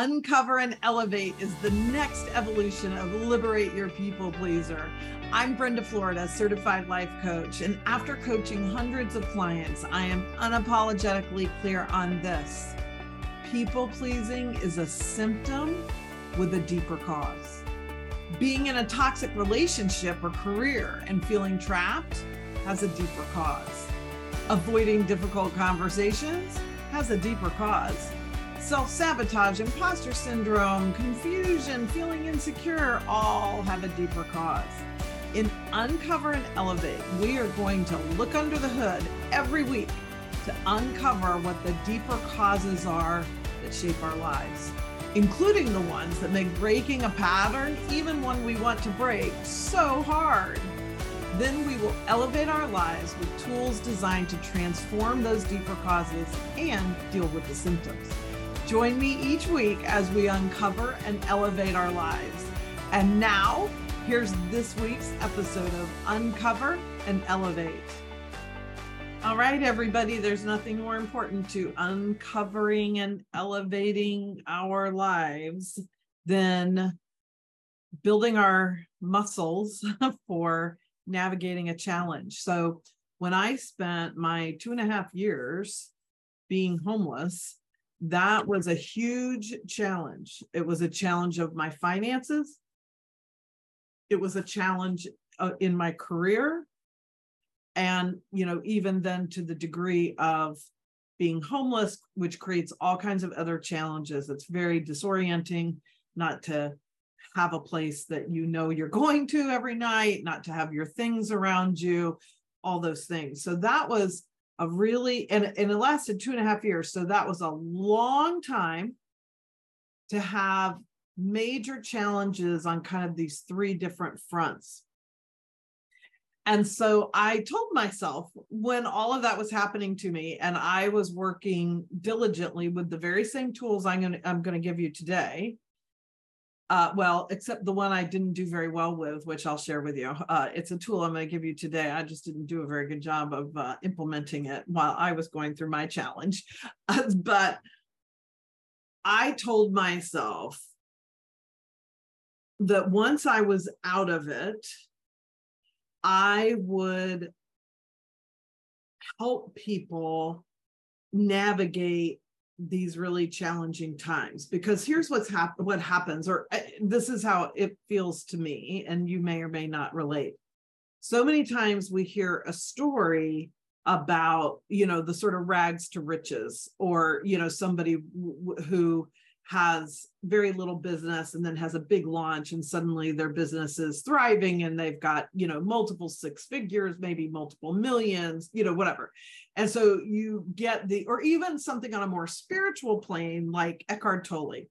Uncover and Elevate is the next evolution of Liberate Your People Pleaser. I'm Brenda Florida, certified life coach, and after coaching hundreds of clients, I am unapologetically clear on this. People pleasing is a symptom with a deeper cause. Being in a toxic relationship or career and feeling trapped has a deeper cause. Avoiding difficult conversations has a deeper cause self sabotage, imposter syndrome, confusion, feeling insecure all have a deeper cause. In Uncover and Elevate, we are going to look under the hood every week to uncover what the deeper causes are that shape our lives, including the ones that make breaking a pattern, even one we want to break, so hard. Then we will elevate our lives with tools designed to transform those deeper causes and deal with the symptoms. Join me each week as we uncover and elevate our lives. And now, here's this week's episode of Uncover and Elevate. All right, everybody, there's nothing more important to uncovering and elevating our lives than building our muscles for navigating a challenge. So, when I spent my two and a half years being homeless, that was a huge challenge. It was a challenge of my finances. It was a challenge uh, in my career. And, you know, even then to the degree of being homeless, which creates all kinds of other challenges. It's very disorienting not to have a place that you know you're going to every night, not to have your things around you, all those things. So that was a really and, and it lasted two and a half years so that was a long time to have major challenges on kind of these three different fronts. And so i told myself when all of that was happening to me and i was working diligently with the very same tools i'm going to i'm going to give you today uh, well, except the one I didn't do very well with, which I'll share with you. Uh, it's a tool I'm going to give you today. I just didn't do a very good job of uh, implementing it while I was going through my challenge. but I told myself that once I was out of it, I would help people navigate these really challenging times because here's what's hap- what happens or uh, this is how it feels to me and you may or may not relate. So many times we hear a story about you know the sort of rags to riches or you know somebody w- who has very little business and then has a big launch and suddenly their business is thriving and they've got you know multiple six figures maybe multiple millions you know whatever. And so you get the or even something on a more spiritual plane like eckhart tolle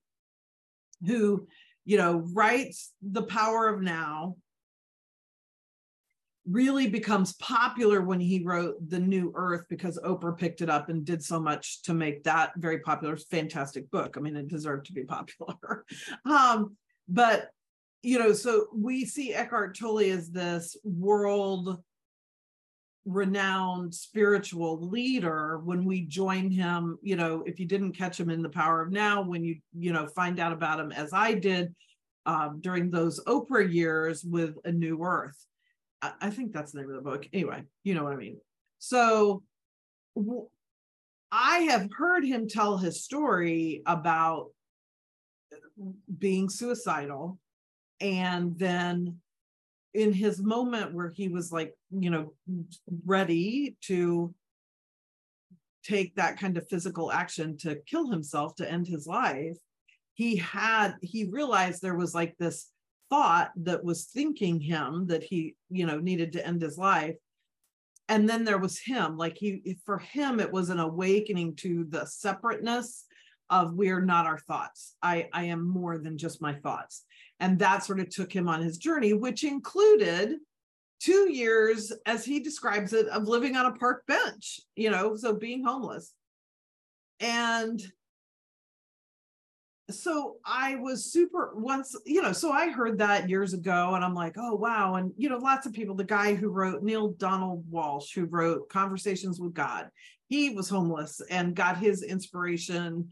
who you know writes the power of now really becomes popular when he wrote The New Earth because Oprah picked it up and did so much to make that very popular, fantastic book. I mean, it deserved to be popular. um, but, you know, so we see Eckhart Tolle as this world renowned spiritual leader when we join him you know if you didn't catch him in the power of now when you you know find out about him as i did um, during those oprah years with a new earth I, think that's the name of the book. Anyway, you know what I mean. So I have heard him tell his story about being suicidal and then in his moment where he was like you know ready to take that kind of physical action to kill himself to end his life he had he realized there was like this thought that was thinking him that he you know needed to end his life. And then there was him like he for him it was an awakening to the separateness of we're not our thoughts. I i am more than just my thoughts. And that sort of took him on his journey which included two years as he describes it of living on a park bench you know so being homeless. And so I was super once, you know, so I heard that years ago and I'm like, oh, wow. And, you know, lots of people, the guy who wrote Neale Donald Walsch, who wrote Conversations with God, he was homeless and got his inspiration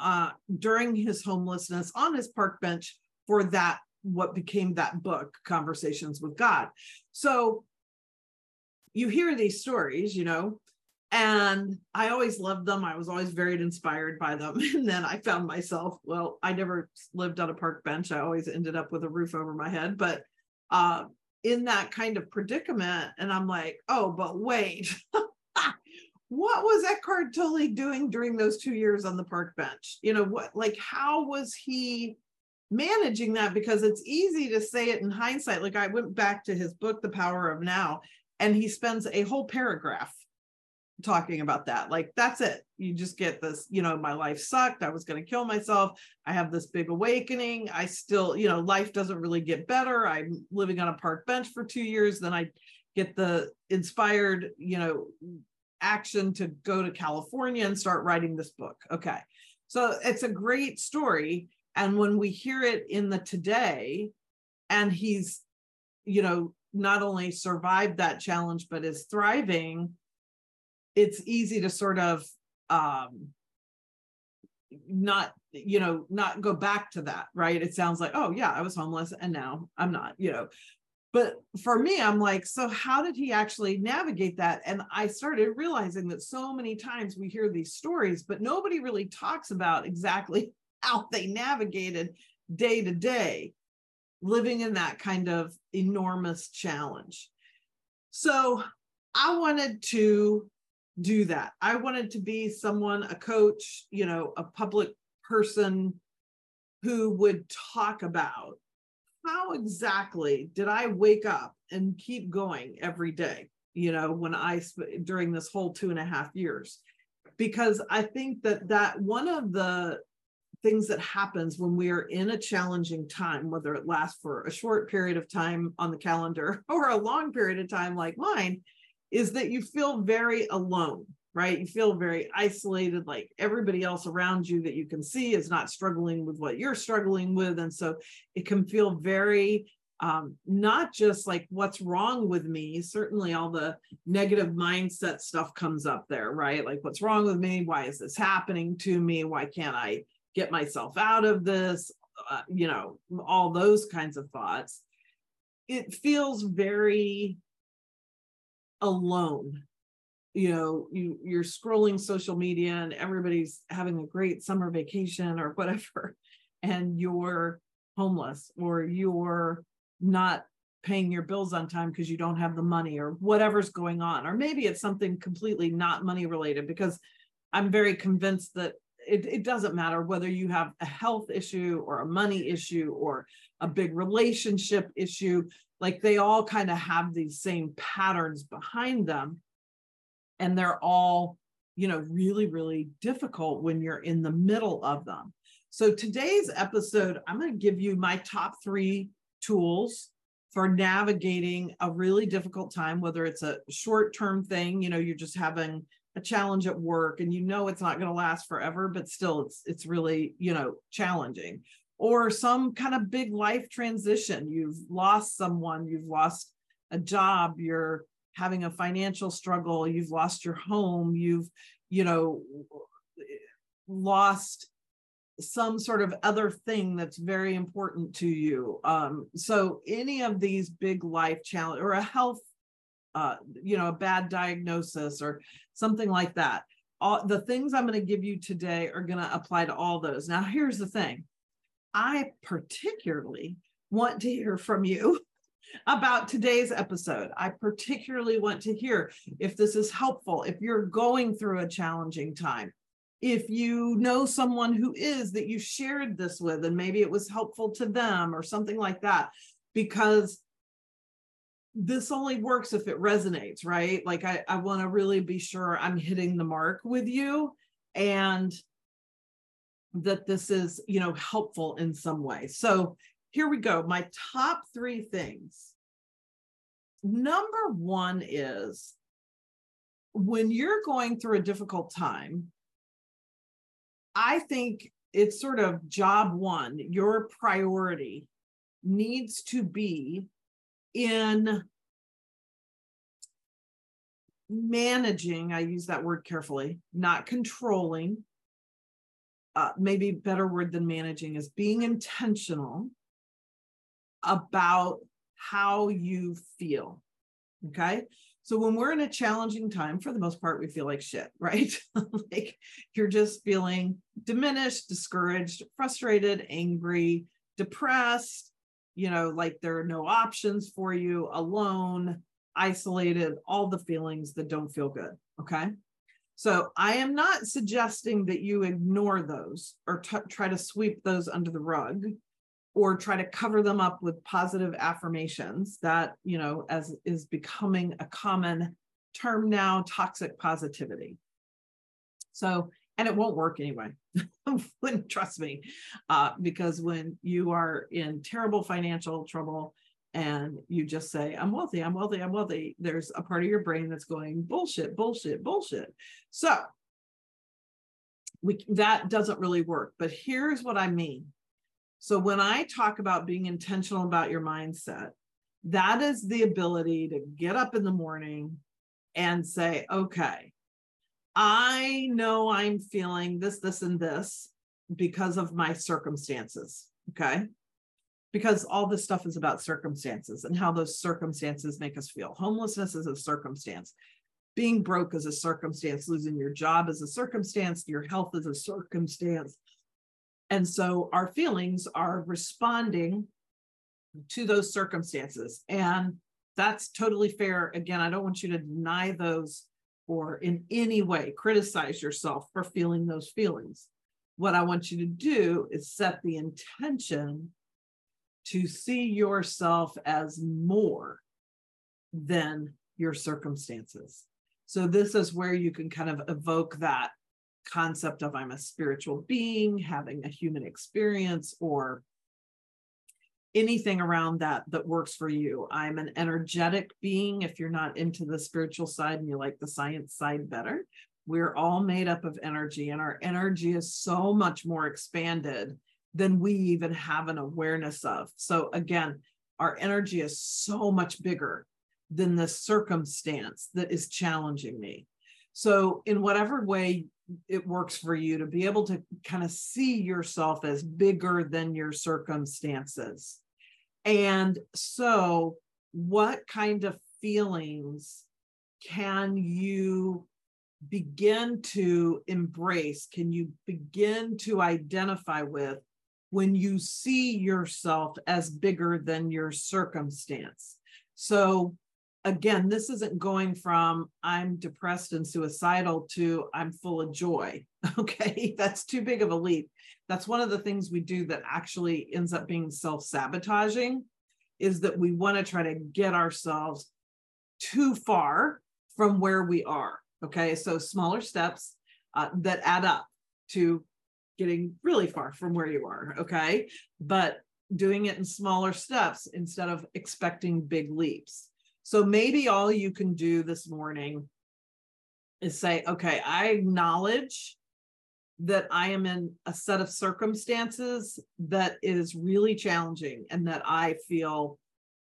uh, during his homelessness on his park bench for that what became that book conversations with god so you hear these stories you know and i always loved them. I was always very inspired by them. And then i found myself well i never lived on a park bench. I always ended up with a roof over my head. But uh, in that kind of predicament and i'm like oh but wait what was eckhart tolle doing during those two years on the park bench? You know what like how was he managing that? Because it's easy to say it in hindsight. Like I went back to his book, The Power of Now, and he spends a whole paragraph talking about that. Like that's it. You just get this, you know, my life sucked. I was going to kill myself. I have this big awakening. I still, you know, life doesn't really get better. I'm living on a park bench for two years. Then I get the inspired, you know, action to go to California and start writing this book. Okay. So it's a great story. And when we hear it in the today, and he's, you know, not only survived that challenge, but is thriving, it's easy to sort of um, not, you know, not go back to that, right? It sounds like, oh, yeah, I was homeless and now I'm not, you know. But for me, I'm like, so how did he actually navigate that? And I started realizing that so many times we hear these stories, but nobody really talks about exactly how they navigated day to day living in that kind of enormous challenge. So I wanted to do that. I wanted to be someone, a coach, you know, a public person who would talk about how exactly did I wake up and keep going every day, you know, when I, during this whole two and a half years. Because I think that that one of the things that happens when we are in a challenging time whether it lasts for a short period of time on the calendar or a long period of time like mine is that you feel very alone right? You feel very isolated like everybody else around you that you can see is not struggling with what you're struggling with. And so it can feel very um, not just like what's wrong with me? Certainly all the negative mindset stuff comes up there right? Like what's wrong with me? Why is this happening to me? Why can't i get myself out of this, uh, you know, all those kinds of thoughts. It feels very alone. You know, you you're scrolling social media and everybody's having a great summer vacation or whatever, and you're homeless or you're not paying your bills on time because you don't have the money or whatever's going on or maybe it's something completely not money related because i'm very convinced that it, it doesn't matter whether you have a health issue or a money issue or a big relationship issue like they all kind of have these same patterns behind them. And they're all you know really really difficult when you're in the middle of them. So today's episode i'm going to give you my top 3 tools for navigating a really difficult time whether it's a short term thing you know you're just having a challenge at work and you know it's not going to last forever but still it's it's really you know challenging or some kind of big life transition you've lost someone you've lost a job you're having a financial struggle you've lost your home you've you know lost some sort of other thing that's very important to you um, so any of these big life challenge or a health uh, you know, a bad diagnosis or something like that. All the things I'm going to give you today are going to apply to all those. Now, here's the thing I particularly want to hear from you about today's episode. I particularly want to hear if this is helpful, if you're going through a challenging time, if you know someone who is that you shared this with, and maybe it was helpful to them or something like that, because this only works if it resonates, right? Like I, I want to really be sure I'm hitting the mark with you and that this is, you know, helpful in some way. So here we go. My top three things. Number one is when you're going through a difficult time, I think it's sort of job one, your priority needs to be in managing, I use that word carefully, not controlling, uh, maybe better word than managing is being intentional about how you feel. Okay. So when we're in a challenging time, for the most part, we feel like shit, right? like you're just feeling diminished, discouraged, frustrated, angry, depressed, you know, like there are no options for you, alone, isolated, all the feelings that don't feel good. Okay. So I am not suggesting that you ignore those or t- try to sweep those under the rug or try to cover them up with positive affirmations that, you know, as is becoming a common term now, toxic positivity. So, and it won't work anyway. Trust me, uh, because when you are in terrible financial trouble and you just say, I'm wealthy, I'm wealthy, I'm wealthy, there's a part of your brain that's going, bullshit, bullshit, bullshit. So we, that doesn't really work. But here's what I mean. So when I talk about being intentional about your mindset, that is the ability to get up in the morning and say, okay, I know I'm feeling this, this, and this because of my circumstances. Okay because all this stuff is about circumstances and how those circumstances make us feel. Homelessness is a circumstance. Being broke is a circumstance. Losing your job is a circumstance. Your health is a circumstance. And so our feelings are responding to those circumstances. And that's totally fair. Again, I don't want you to deny those or in any way criticize yourself for feeling those feelings. What I want you to do is set the intention to see yourself as more than your circumstances. So, this is where you can kind of evoke that concept of I'm a spiritual being, having a human experience, or anything around that that works for you. I'm an energetic being. If you're not into the spiritual side and you like the science side better, we're all made up of energy, and our energy is so much more expanded than we even have an awareness of. So again, our energy is so much bigger than the circumstance that is challenging me. So, in whatever way it works for you to be able to kind of see yourself as bigger than your circumstances. And so, what kind of feelings can you begin to embrace? Can you begin to identify with when you see yourself as bigger than your circumstance. So, again, this isn't going from I'm depressed and suicidal to I'm full of joy. Okay, that's too big of a leap. That's one of the things we do that actually ends up being self sabotaging is that we want to try to get ourselves too far from where we are. Okay, so smaller steps uh, that add up to getting really far from where you are. Okay. But doing it in smaller steps instead of expecting big leaps. So maybe all you can do this morning is say, okay, I acknowledge that I am in a set of circumstances that is really challenging and that I feel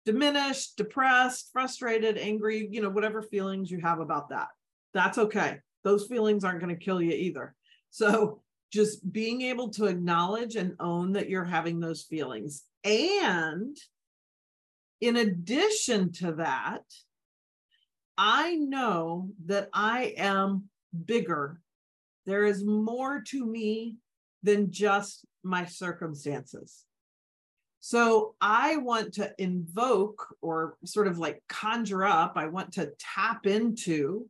diminished, depressed, frustrated, angry, you know, whatever feelings you have about that. That's okay. Those feelings aren't going to kill you either. So just being able to acknowledge and own that you're having those feelings. And in addition to that, I know that I am bigger. There is more to me than just my circumstances. So I want to invoke or sort of like conjure up, I want to tap into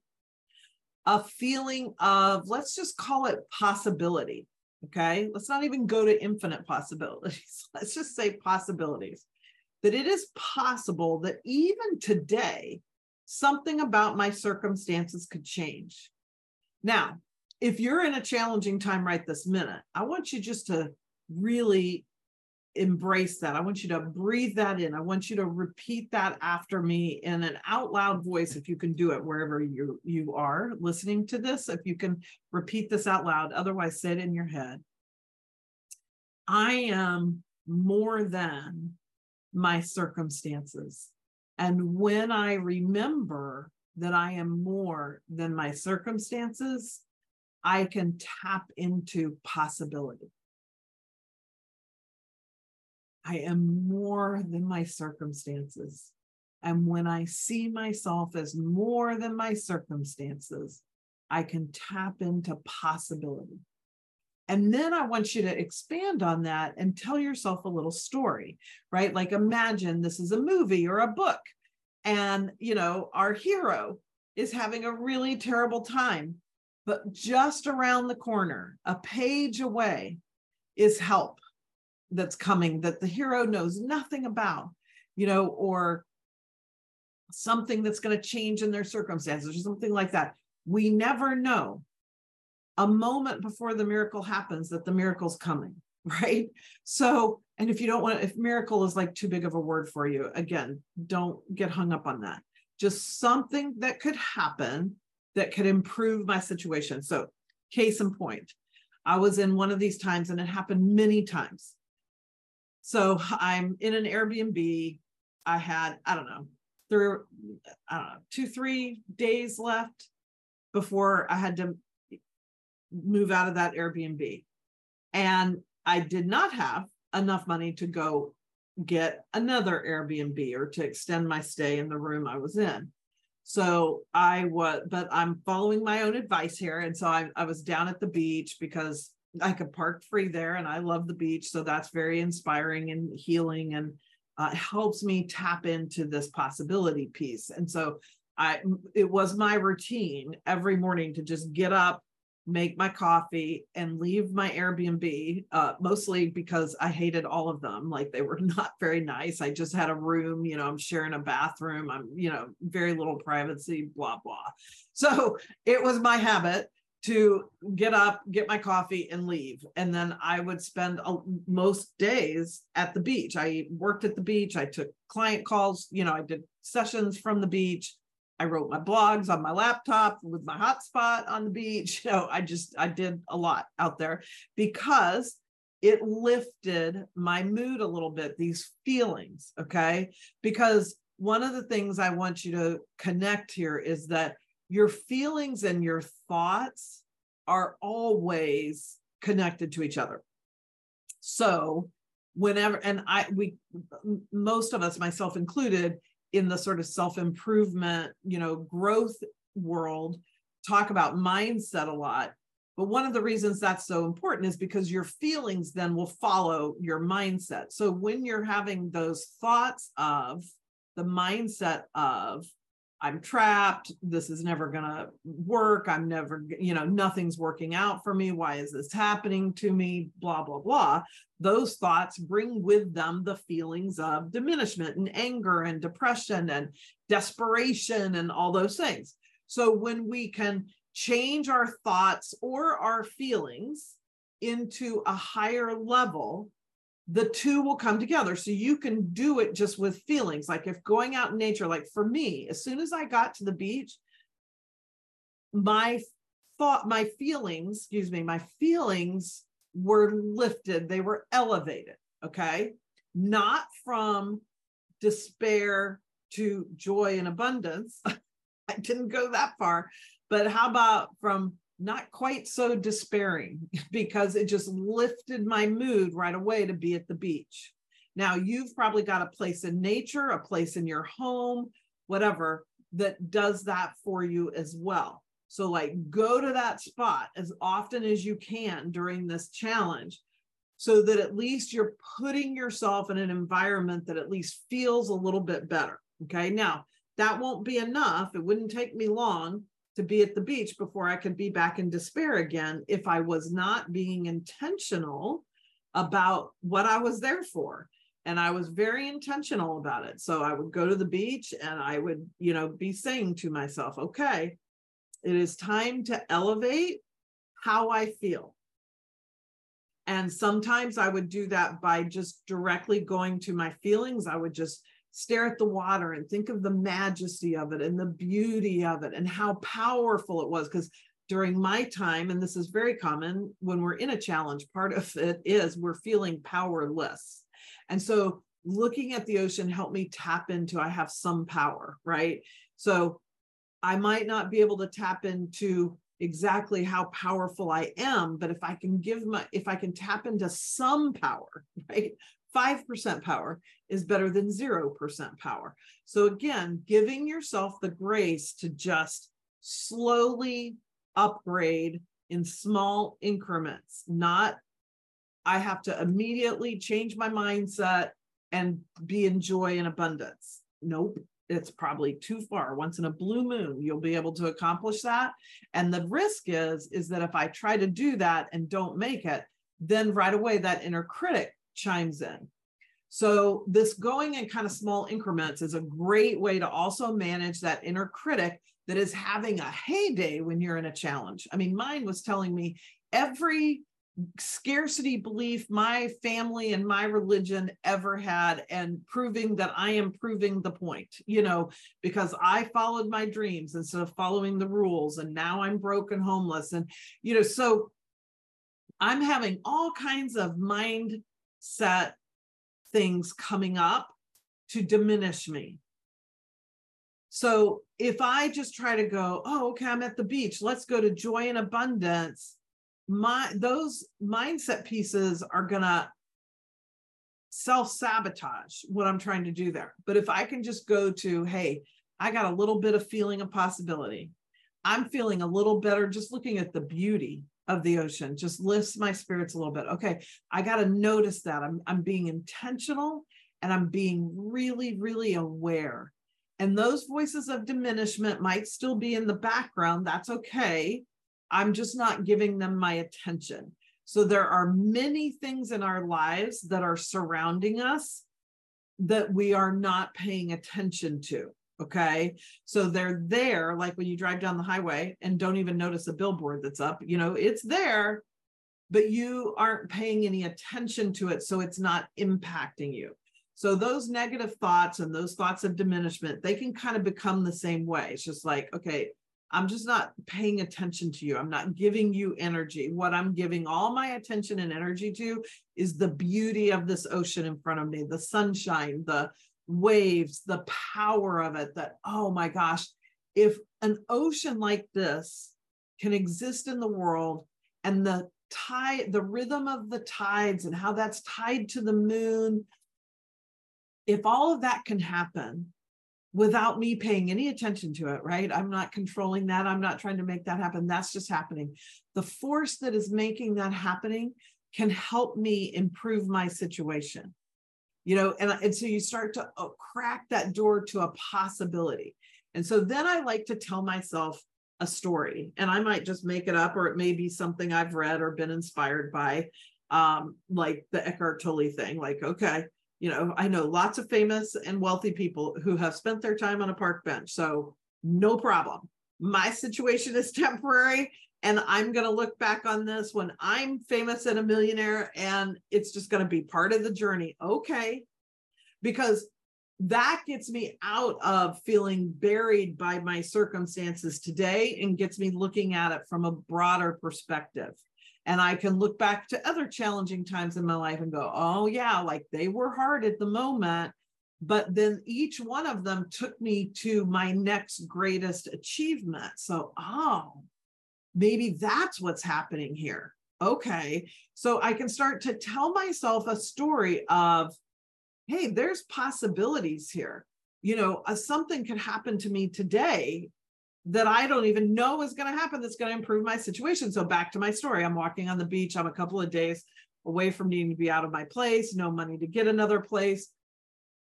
a feeling of, let's just call it possibility. Okay. Let's not even go to infinite possibilities. Let's just say possibilities. That it is possible that even today, something about my circumstances could change. Now, if you're in a challenging time right this minute, I want you just to really embrace that. I want you to breathe that in. I want you to repeat that after me in an out loud voice if you can do it wherever you you are listening to this. If you can repeat this out loud, otherwise say it in your head. I am more than my circumstances. And when I remember that I am more than my circumstances, I can tap into possibility. I am more than my circumstances. And when I see myself as more than my circumstances, I can tap into possibility. And then I want you to expand on that and tell yourself a little story, right? Like imagine this is a movie or a book, and you know, our hero is having a really terrible time, but just around the corner, a page away, is help that's coming that the hero knows nothing about, you know, or something that's going to change in their circumstances or something like that. We never know a moment before the miracle happens that the miracle's coming, right? So, and if you don't want, if miracle is like too big of a word for you, again, don't get hung up on that. Just something that could happen that could improve my situation. So, case in point, I was in one of these times and it happened many times. So, I'm in an Airbnb. I had, I don't know, three, I don't know, two, three days left before I had to move out of that Airbnb. And I did not have enough money to go get another Airbnb or to extend my stay in the room I was in. So I was, but I'm following my own advice here. And so I, I was down at the beach because I could park free there and I love the beach. So that's very inspiring and healing and uh, helps me tap into this possibility piece. And so I, it was my routine every morning to just get up, make my coffee and leave my Airbnb, uh, mostly because I hated all of them. Like they were not very nice. I just had a room, you know, I'm sharing a bathroom. I'm, you know, very little privacy, blah, blah. So it was my habit to get up, get my coffee, and leave. And then I would spend a, most days at the beach. I worked at the beach. I took client calls. You know, I did sessions from the beach. I wrote my blogs on my laptop with my hotspot on the beach. You know, I just I did a lot out there because it lifted my mood a little bit, these feelings. Okay. Because one of the things I want you to connect here is that your feelings and your thoughts are always connected to each other. So, whenever, and I, we, most of us, myself included, in the sort of self-improvement, you know, growth world talk about mindset a lot. But one of the reasons that's so important is because your feelings then will follow your mindset. So when you're having those thoughts of the mindset of, I'm trapped. This is never going to work. I'm never, you know, nothing's working out for me. Why is this happening to me? Blah, blah, blah. Those thoughts bring with them the feelings of diminishment and anger and depression and desperation and all those things. So when we can change our thoughts or our feelings into a higher level, the two will come together. So you can do it just with feelings. Like if going out in nature, like for me, as soon as I got to the beach, my thought, my feelings, excuse me, my feelings were lifted, they were elevated. Okay. Not from despair to joy and abundance. I didn't go that far. But how about from not quite so despairing because it just lifted my mood right away to be at the beach. Now, you've probably got a place in nature, a place in your home, whatever, that does that for you as well. So, like, go to that spot as often as you can during this challenge so that at least you're putting yourself in an environment that at least feels a little bit better. Okay. Now, that won't be enough. It wouldn't take me long to be at the beach before I could be back in despair again if I was not being intentional about what I was there for. And I was very intentional about it. So I would go to the beach and I would, you know, be saying to myself, okay, it is time to elevate how I feel. And sometimes I would do that by just directly going to my feelings. I would just stare at the water and think of the majesty of it and the beauty of it and how powerful it was. Because during my time, and this is very common when we're in a challenge, part of it is we're feeling powerless. And so looking at the ocean helped me tap into I have some power, right? So I might not be able to tap into exactly how powerful I am, but if I can give my, if I can tap into some power, right? 5% power is better than 0% power. So again, giving yourself the grace to just slowly upgrade in small increments, not I have to immediately change my mindset and be in joy and abundance. Nope it's probably too far once in a blue moon you'll be able to accomplish that and the risk is is that if i try to do that and don't make it then right away that inner critic chimes in. So this going in kind of small increments is a great way to also manage that inner critic that is having a heyday when you're in a challenge. I mean mine was telling me every scarcity belief my family and my religion ever had and proving that I am proving the point, you know, because I followed my dreams instead of following the rules and now I'm broken homeless. And you know so I'm having all kinds of mindset things coming up to diminish me. So if I just try to go, oh, okay, I'm at the beach, let's go to joy and abundance my those mindset pieces are gonna self-sabotage what I'm trying to do there. But if I can just go to, hey, I got a little bit of feeling of possibility. I'm feeling a little better just looking at the beauty of the ocean, just lifts my spirits a little bit. Okay, I got to notice that. I'm, I'm being intentional and I'm being really, really aware. And those voices of diminishment might still be in the background. That's okay. I'm just not giving them my attention. So there are many things in our lives that are surrounding us that we are not paying attention to. Okay. So they're there, like when you drive down the highway and don't even notice a billboard that's up, you know, it's there, but you aren't paying any attention to it. So it's not impacting you. So those negative thoughts and those thoughts of diminishment, they can kind of become the same way. It's just like, okay, I'm just not paying attention to you. I'm not giving you energy. What I'm giving all my attention and energy to is the beauty of this ocean in front of me, the sunshine, the waves, the power of it. That, oh my gosh, if an ocean like this can exist in the world and the tide, the rhythm of the tides and how that's tied to the moon, if all of that can happen, without me paying any attention to it, right? I'm not controlling that. I'm not trying to make that happen. That's just happening. The force that is making that happening can help me improve my situation. You know, and, and so you start to uh, crack that door to a possibility. And so then I like to tell myself a story, and I might just make it up, or it may be something I've read or been inspired by, um, like the Eckhart Tolle thing. Like, okay, you know, I know lots of famous and wealthy people who have spent their time on a park bench. So no problem. My situation is temporary. And I'm going to look back on this when I'm famous and a millionaire, and it's just going to be part of the journey. Okay. Because that gets me out of feeling buried by my circumstances today and gets me looking at it from a broader perspective. And I can look back to other challenging times in my life and go, oh, yeah, like they were hard at the moment. But then each one of them took me to my next greatest achievement. So, oh, maybe that's what's happening here. Okay. So I can start to tell myself a story of, hey, there's possibilities here. You know, uh, something could happen to me today that I don't even know is going to happen that's going to improve my situation. So back to my story. I'm walking on the beach. I'm a couple of days away from needing to be out of my place, no money to get another place.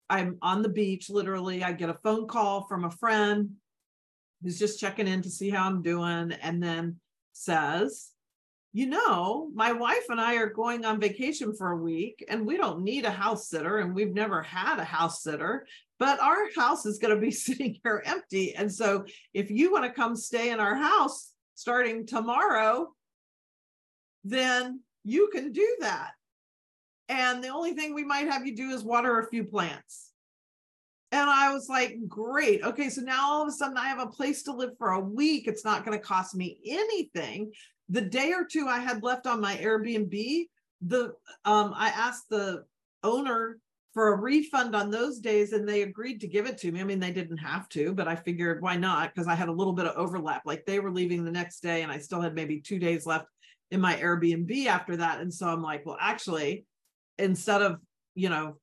I'm on the beach, literally. I get a phone call from a friend who's just checking in to see how I'm doing and then says, you know, my wife and I are going on vacation for a week and we don't need a house sitter and we've never had a house sitter, but our house is going to be sitting here empty. And so if you want to come stay in our house starting tomorrow, then you can do that. And the only thing we might have you do is water a few plants. And I was like, great. Okay. So now all of a sudden I have a place to live for a week. It's not going to cost me anything the day or two I had left on my Airbnb, the um, I asked the owner for a refund on those days and they agreed to give it to me. I mean, they didn't have to, but I figured why not? Because I had a little bit of overlap. Like they were leaving the next day and I still had maybe two days left in my Airbnb after that. And so I'm like, well, actually, instead of, you know,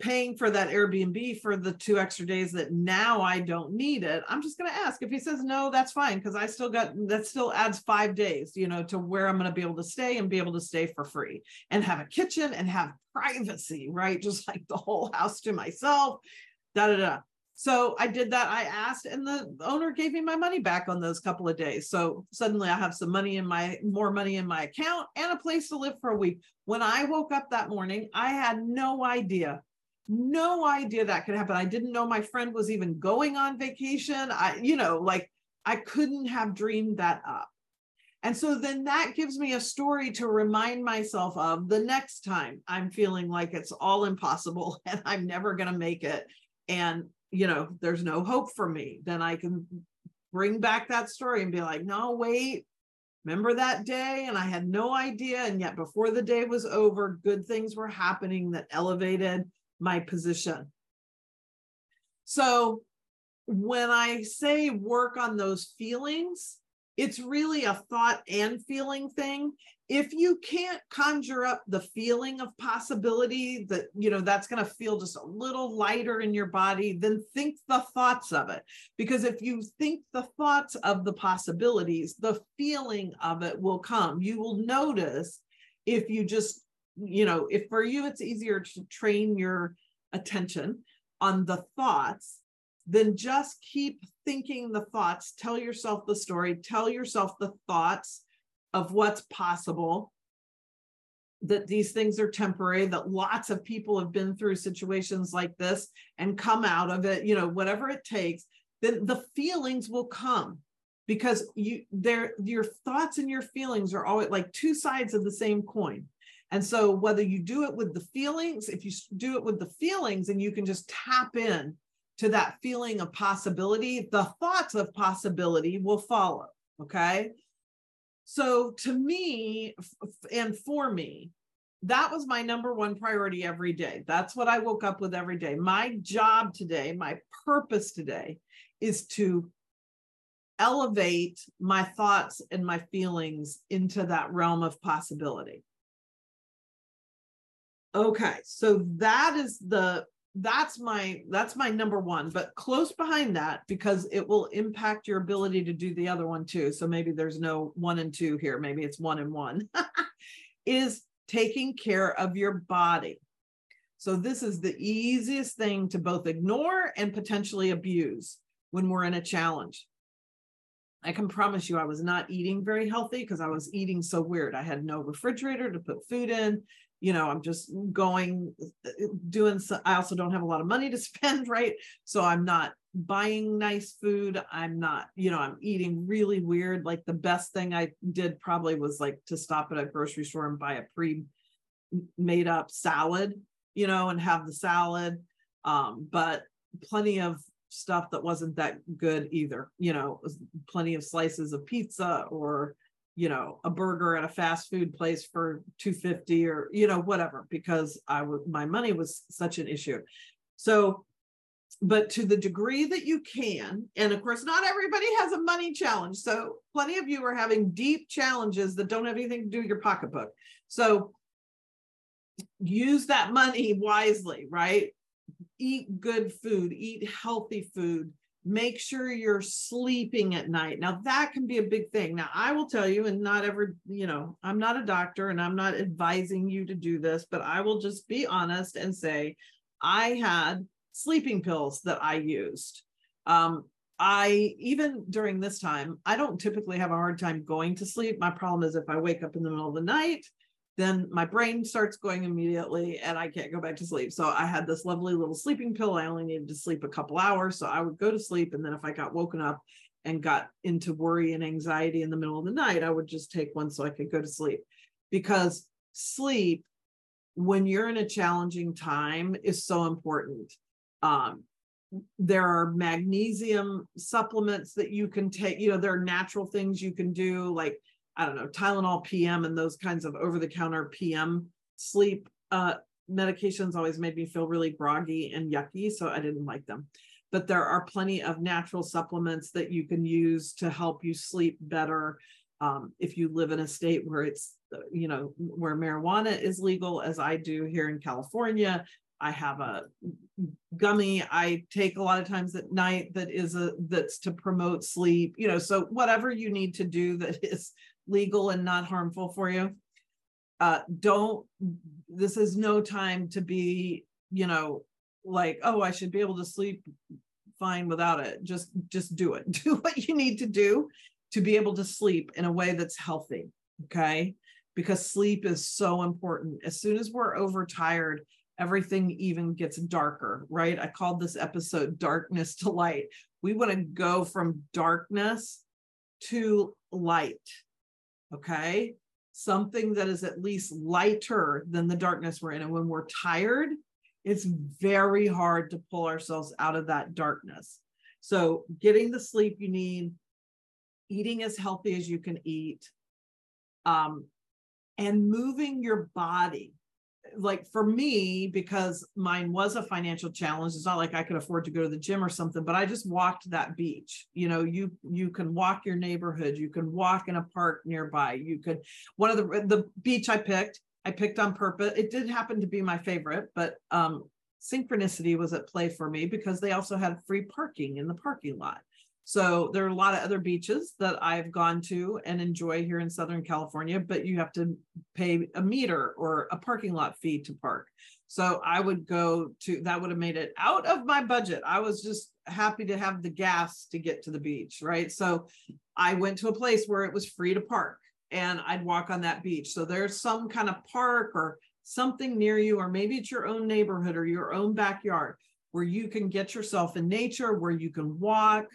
paying for that Airbnb for the two extra days that now I don't need it, I'm just going to ask. If he says no, that's fine because I still got that still adds five days, you know, to where I'm going to be able to stay and be able to stay for free and have a kitchen and have privacy, right? Just like the whole house to myself. Da da da. So I did that. I asked, and the owner gave me my money back on those couple of days. So suddenly I have some money in my more money in my account and a place to live for a week. When I woke up that morning, I had no idea no idea that could happen. I didn't know my friend was even going on vacation. I, you know, like I couldn't have dreamed that up. And so then that gives me a story to remind myself of the next time I'm feeling like it's all impossible and I'm never going to make it. And, you know, there's no hope for me. Then I can bring back that story and be like, no, wait, remember that day? And I had no idea. And yet before the day was over, good things were happening that elevated my position. So when I say work on those feelings, it's really a thought and feeling thing. If you can't conjure up the feeling of possibility that, you know, that's going to feel just a little lighter in your body, then think the thoughts of it. Because if you think the thoughts of the possibilities, the feeling of it will come. You will notice if you just you know, if for you it's easier to train your attention on the thoughts, then just keep thinking the thoughts. Tell yourself the story, tell yourself the thoughts of what's possible, that these things are temporary, that lots of people have been through situations like this and come out of it, you know, whatever it takes, then the feelings will come because you there your thoughts and your feelings are always like two sides of the same coin and so whether you do it with the feelings, if you do it with the feelings and you can just tap in to that feeling of possibility, the thoughts of possibility will follow. Okay. So to me and for me, that was my number one priority every day. That's what I woke up with every day. My job today, my purpose today is to elevate my thoughts and my feelings into that realm of possibility. Okay, so that is the that's my that's my number one but close behind that because it will impact your ability to do the other one too so maybe there's no one and two here maybe it's one and one is taking care of your body. So this is the easiest thing to both ignore and potentially abuse when we're in a challenge I can promise you I was not eating very healthy because I was eating so weird. I had no refrigerator to put food in. You know i'm just going doing so i also don't have a lot of money to spend right? So i'm not buying nice food. I'm not you know i'm eating really weird. Like the best thing i did probably was like to stop at a grocery store and buy a pre made up salad you know and have the salad. Um but plenty of stuff that wasn't that good either. You know plenty of slices of pizza or you know a burger at a fast food place for 250 or you know whatever because i was my money was such an issue. So but to the degree that you can and of course not everybody has a money challenge so plenty of you are having deep challenges that don't have anything to do with your pocketbook. So use that money wisely right eat good food eat healthy food. Make sure you're sleeping at night. Now that can be a big thing. Now i will tell you and not every you know i'm not a doctor and i'm not advising you to do this but i will just be honest and say i had sleeping pills that i used. Um, i even during this time i don't typically have a hard time going to sleep. My problem is if i wake up in the middle of the night then my brain starts going immediately and I can't go back to sleep. So I had this lovely little sleeping pill. I only needed to sleep a couple hours. So I would go to sleep. And then if I got woken up and got into worry and anxiety in the middle of the night, I would just take one so I could go to sleep. Because sleep, when you're in a challenging time, is so important. Um, there are magnesium supplements that you can take, you know, there are natural things you can do like I don't know, Tylenol PM and those kinds of over the counter PM sleep uh, medications always made me feel really groggy and yucky, so I didn't like them. But there are plenty of natural supplements that you can use to help you sleep better. Um, if you live in a state where it's, you know, where marijuana is legal, as I do here in California, I have a gummy I take a lot of times at night that is a that's to promote sleep, you know, so whatever you need to do that is legal and not harmful for you. Uh, don't this is no time to be, you know, like, oh, I should be able to sleep fine without it. Just just do it. Do what you need to do to be able to sleep in a way that's healthy. Okay. Because sleep is so important. As soon as we're overtired, everything even gets darker, right? I called this episode Darkness to Light. We want to go from darkness to light, okay? Something that is at least lighter than the darkness we're in. And when we're tired, it's very hard to pull ourselves out of that darkness. So, getting the sleep you need, eating as healthy as you can eat, um, and moving your body like for me because mine was a financial challenge it's not like i could afford to go to the gym or something but i just walked that beach you know you you can walk your neighborhood you can walk in a park nearby you could one of the the beach i picked i picked on purpose it did happen to be my favorite but um synchronicity was at play for me because they also had free parking in the parking lot so there are a lot of other beaches that I've gone to and enjoy here in Southern California, but you have to pay a meter or a parking lot fee to park. So I would go to that would have made it out of my budget. I was just happy to have the gas to get to the beach, right? So I went to a place where it was free to park and I'd walk on that beach. So there's some kind of park or something near you, or maybe it's your own neighborhood or your own backyard where you can get yourself in nature, where you can walk,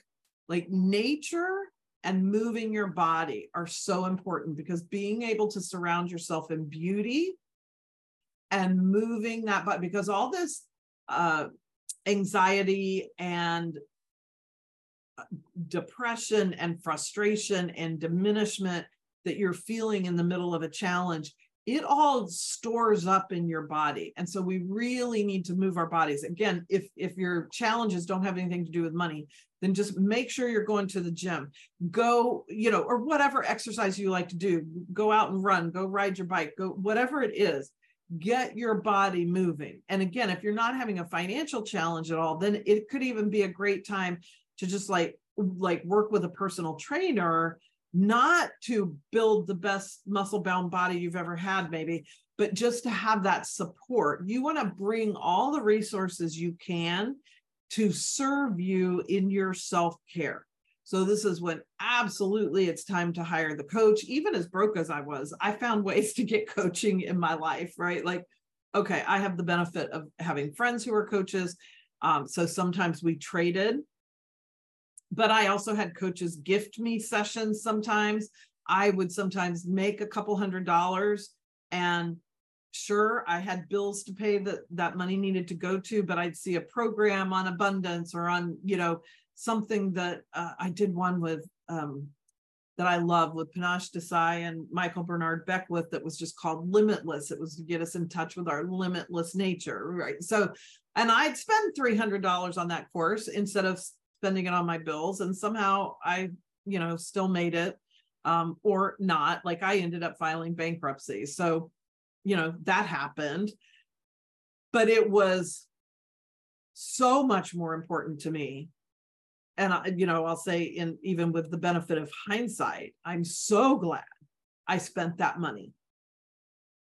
like nature and moving your body are so important because being able to surround yourself in beauty and moving that body because all this uh, anxiety and uh, depression and frustration and diminishment that you're feeling in the middle of a challenge it all stores up in your body. And so we really need to move our bodies. Again if if your challenges don't have anything to do with money then just make sure you're going to the gym. Go you know or whatever exercise you like to do. Go out and run go ride your bike go whatever it is get your body moving. And again if you're not having a financial challenge at all then it could even be a great time to just like like work with a personal trainer not to build the best muscle bound body you've ever had maybe but just to have that support you want to bring all the resources you can to serve you in your self care. So this is when absolutely it's time to hire the coach. Even as broke as I was, I found ways to get coaching in my life, right? Like, okay, I have the benefit of having friends who are coaches. Um, so sometimes we traded, but I also had coaches gift me sessions sometimes. I would sometimes make a couple hundred dollars and sure i had bills to pay that that money needed to go to but i'd see a program on abundance or on you know something that uh, i did one with um, that i love with panache desai and michael bernard beckwith that was just called limitless it was to get us in touch with our limitless nature right so and i'd spend $300 on that course instead of spending it on my bills and somehow i you know still made it um, or not like i ended up filing bankruptcy so you know, that happened. But it was so much more important to me. And I, you know, I'll say in even with the benefit of hindsight, I'm so glad I spent that money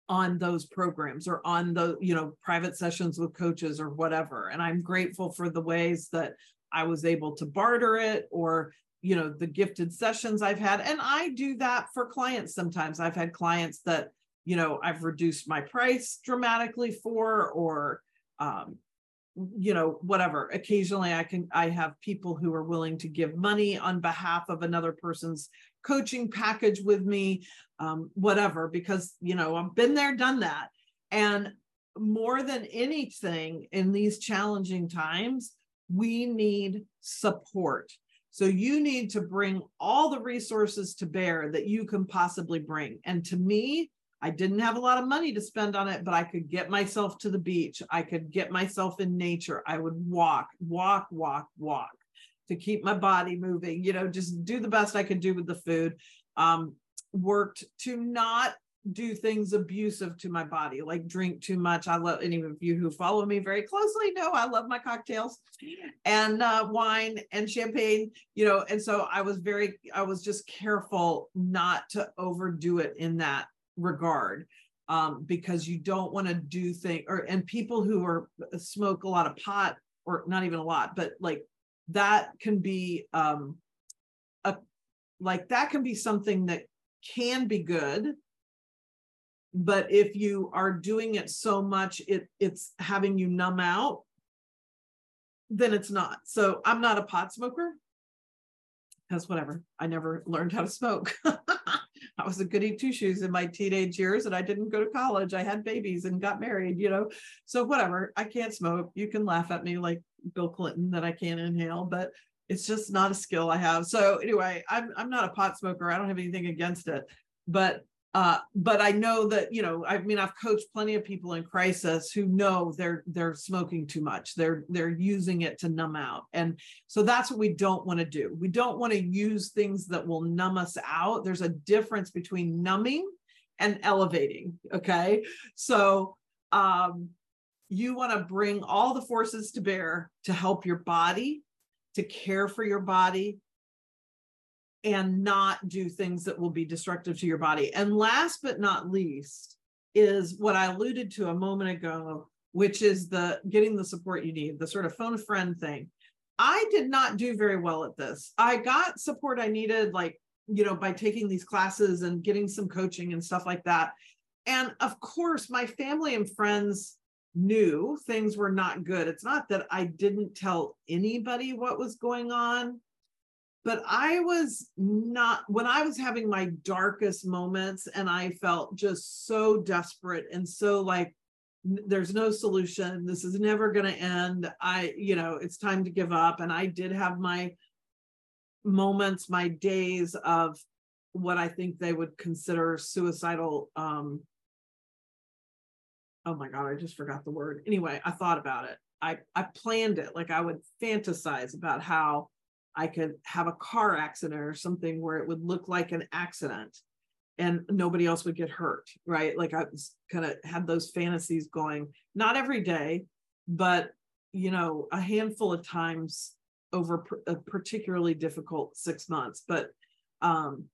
on those programs or on the, you know, private sessions with coaches or whatever. And I'm grateful for the ways that I was able to barter it or you know the gifted sessions I've had. And I do that for clients sometimes. I've had clients that you know i've reduced my price dramatically for or um, you know whatever. Occasionally i can i have people who are willing to give money on behalf of another person's coaching package with me um, whatever because you know i've been there done that. And more than anything in these challenging times we need support so you need to bring all the resources to bear that you can possibly bring and to me I didn't have a lot of money to spend on it, but I could get myself to the beach. I could get myself in nature. I would walk, walk, walk, walk to keep my body moving, you know, just do the best I could do with the food. Um, worked to not do things abusive to my body, like drink too much. I love any of you who follow me very closely know I love my cocktails and uh, wine and champagne, you know. And so I was very, I was just careful not to overdo it in that regard. Um, because you don't want to do things or and people who are smoke a lot of pot or not even a lot, but like that can be um a like that can be something that can be good but if you are doing it so much it it's having you numb out then it's not. So i'm not a pot smoker. Because whatever. I never learned how to smoke. I was a goody two shoes in my teenage years and i didn't go to college. I had babies and got married you know? So whatever. I can't smoke. You can laugh at me like bill clinton that i can't inhale but it's just not a skill i have. So anyway i'm, I'm not a pot smoker. I don't have anything against it. But uh, but I know that you know, I mean, I've coached plenty of people in crisis who know they're they're smoking too much. They're they're using it to numb out, and so that's what we don't want to do. We don't want to use things that will numb us out. There's a difference between numbing and elevating. Okay, so um, you want to bring all the forces to bear to help your body, to care for your body, and not do things that will be destructive to your body. And last but not least is what I alluded to a moment ago, which is the getting the support you need, the sort of phone a friend thing. I did not do very well at this. I got support I needed, like, you know, by taking these classes and getting some coaching and stuff like that. And of course, my family and friends knew things were not good. It's not that I didn't tell anybody what was going on but I was not when I was having my darkest moments and I felt just so desperate and so like there's no solution. This is never going to end. I you know it's time to give up. And I did have my moments my days of what I think they would consider suicidal um oh my god I just forgot the word. Anyway I thought about it. I I planned it. Like I would fantasize about how I could have a car accident or something where it would look like an accident and nobody else would get hurt, right? Like I kind of had those fantasies going, not every day, but you know, a handful of times over a particularly difficult six months. But um,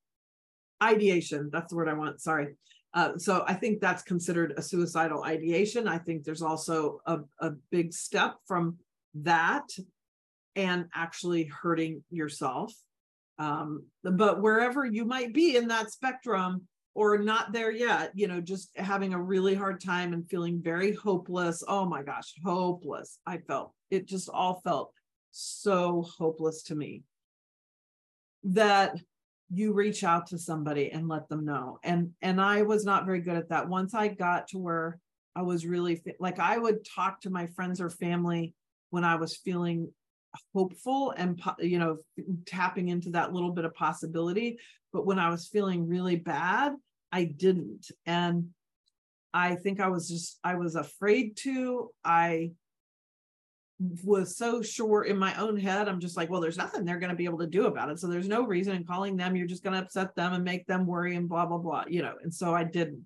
ideation, that's the word I want. Sorry. Uh, so I think that's considered a suicidal ideation. I think there's also a, a big step from that and actually hurting yourself. Um, but wherever you might be in that spectrum or not there yet, you know, just having a really hard time and feeling very hopeless. Oh my gosh, hopeless. I felt it just all felt so hopeless to me that you reach out to somebody and let them know and and i was not very good at that once i got to where i was really like i would talk to my friends or family when i was feeling hopeful and you know tapping into that little bit of possibility. But when i was feeling really bad i didn't. And i think i was just i was afraid to. I was so sure in my own head i'm just like well there's nothing they're going to be able to do about it. So there's no reason in calling them. You're just going to upset them and make them worry and blah blah blah you know and so i didn't.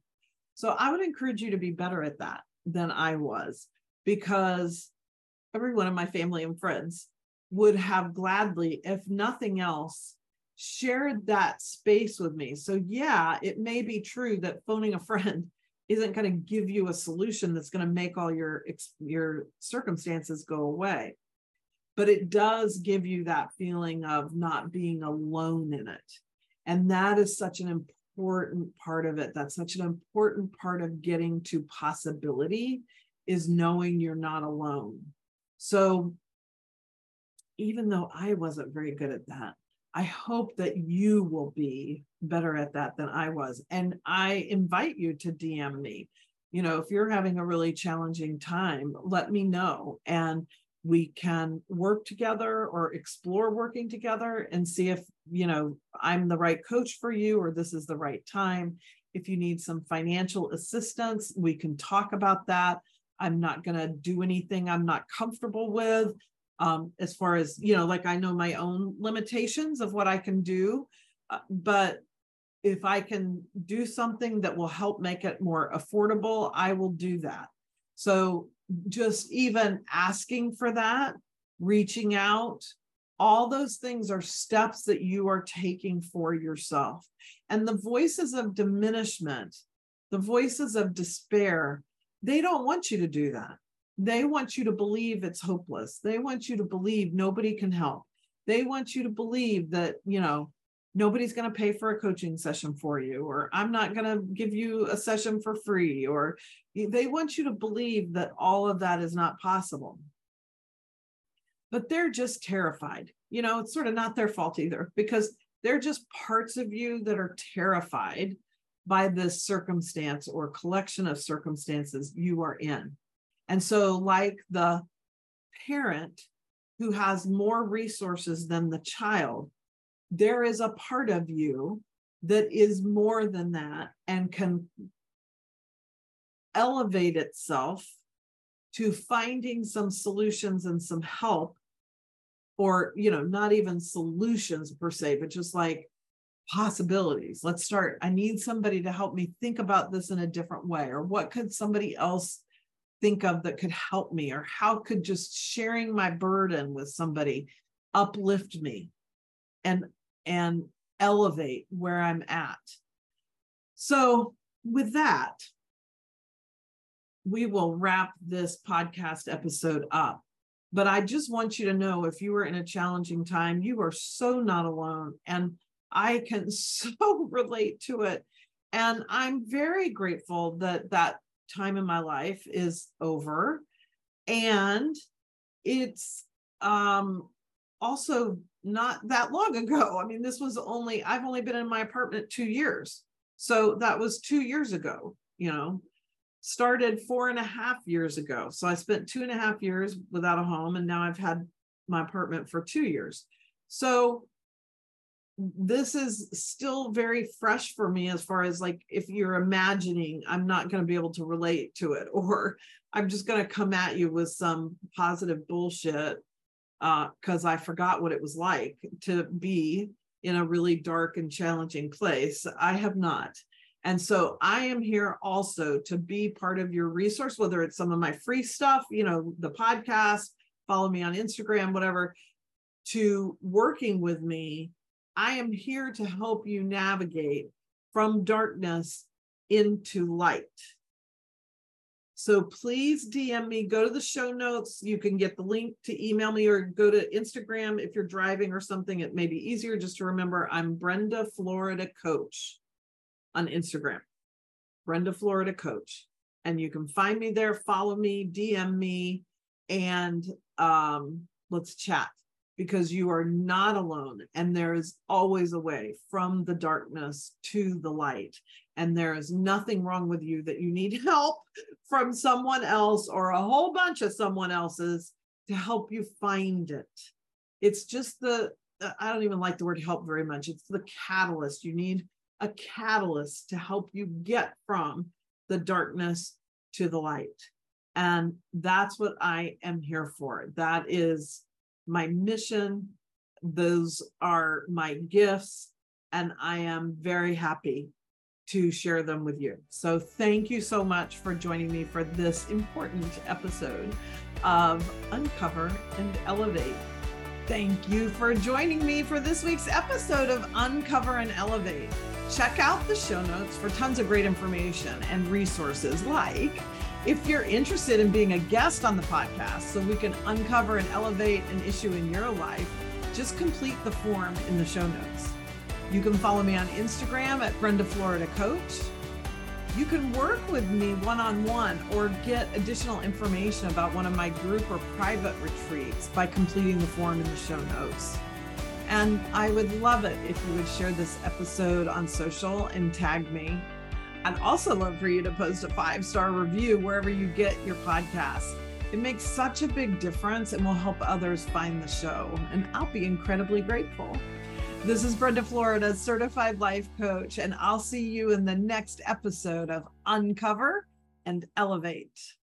So i would encourage you to be better at that than i was because everyone in my family and friends would have gladly, if nothing else, shared that space with me. So, yeah, it may be true that phoning a friend isn't going to give you a solution that's going to make all your your circumstances go away. But it does give you that feeling of not being alone in it. And that is such an important part of it. That's such an important part of getting to possibility is knowing you're not alone. So even though I wasn't very good at that, I hope that you will be better at that than I was. And I invite you to DM me. You know, if you're having a really challenging time, let me know. And we can work together or explore working together and see if, you know, I'm the right coach for you or this is the right time. If you need some financial assistance, we can talk about that. I'm not going to do anything I'm not comfortable with. Um, as far as, you know, like I know my own limitations of what I can do. Uh, but if I can do something that will help make it more affordable, I will do that. So just even asking for that, reaching out, all those things are steps that you are taking for yourself. And the voices of diminishment, the voices of despair, they don't want you to do that. They want you to believe it's hopeless. They want you to believe nobody can help. They want you to believe that, you know, nobody's going to pay for a coaching session for you, or I'm not going to give you a session for free, or they want you to believe that all of that is not possible. But they're just terrified. You know, it's sort of not their fault either because they're just parts of you that are terrified by this circumstance or collection of circumstances you are in. And so, like the parent who has more resources than the child, there is a part of you that is more than that and can elevate itself to finding some solutions and some help or you know not even solutions per se but just like possibilities. Let's start. I need somebody to help me think about this in a different way or what could somebody else think of that could help me or how could just sharing my burden with somebody uplift me and and elevate where i'm at so with that we will wrap this podcast episode up but I just want you to know if you are in a challenging time, you are so not alone. And I can so relate to it. And I'm very grateful that that time in my life is over. And it's um, also not that long ago. I mean, this was only, I've only been in my apartment two years. So that was two years ago, you know, started four and a half years ago. So I spent two and a half years without a home, and now I've had my apartment for two years. So this is still very fresh for me as far as like if you're imagining I'm not going to be able to relate to it, or I'm just going to come at you with some positive bullshit because uh, I forgot what it was like to be in a really dark and challenging place. I have not. And so I am here also to be part of your resource, whether it's some of my free stuff, you know, the podcast, follow me on Instagram, whatever, to working with me. I am here to help you navigate from darkness into light. So please DM me, go to the show notes. You can get the link to email me or go to Instagram if you're driving or something. It may be easier just to remember I'm Brenda Florida Coach on Instagram, Brenda Florida Coach. And you can find me there, follow me, DM me, and um, let's chat because you are not alone. And there is always a way from the darkness to the light. And there is nothing wrong with you that you need help from someone else or a whole bunch of someone else's to help you find it. It's just the, I don't even like the word help very much. It's the catalyst. You need a catalyst to help you get from the darkness to the light. And that's what I am here for. That is my mission. Those are my gifts. And I am very happy to share them with you. So, thank you so much for joining me for this important episode of Uncover and Elevate. Thank you for joining me for this week's episode of Uncover and Elevate. Check out the show notes for tons of great information and resources like if you're interested in being a guest on the podcast so we can uncover and elevate an issue in your life, just complete the form in the show notes. You can follow me on Instagram at Brenda Florida Coach. You can work with me one on one or get additional information about one of my group or private retreats by completing the form in the show notes. And I would love it if you would share this episode on social and tag me. I'd also love for you to post a five star review wherever you get your podcast. It makes such a big difference and will help others find the show. And I'll be incredibly grateful. This is Brenda Florida, certified life coach, and I'll see you in the next episode of Uncover and Elevate.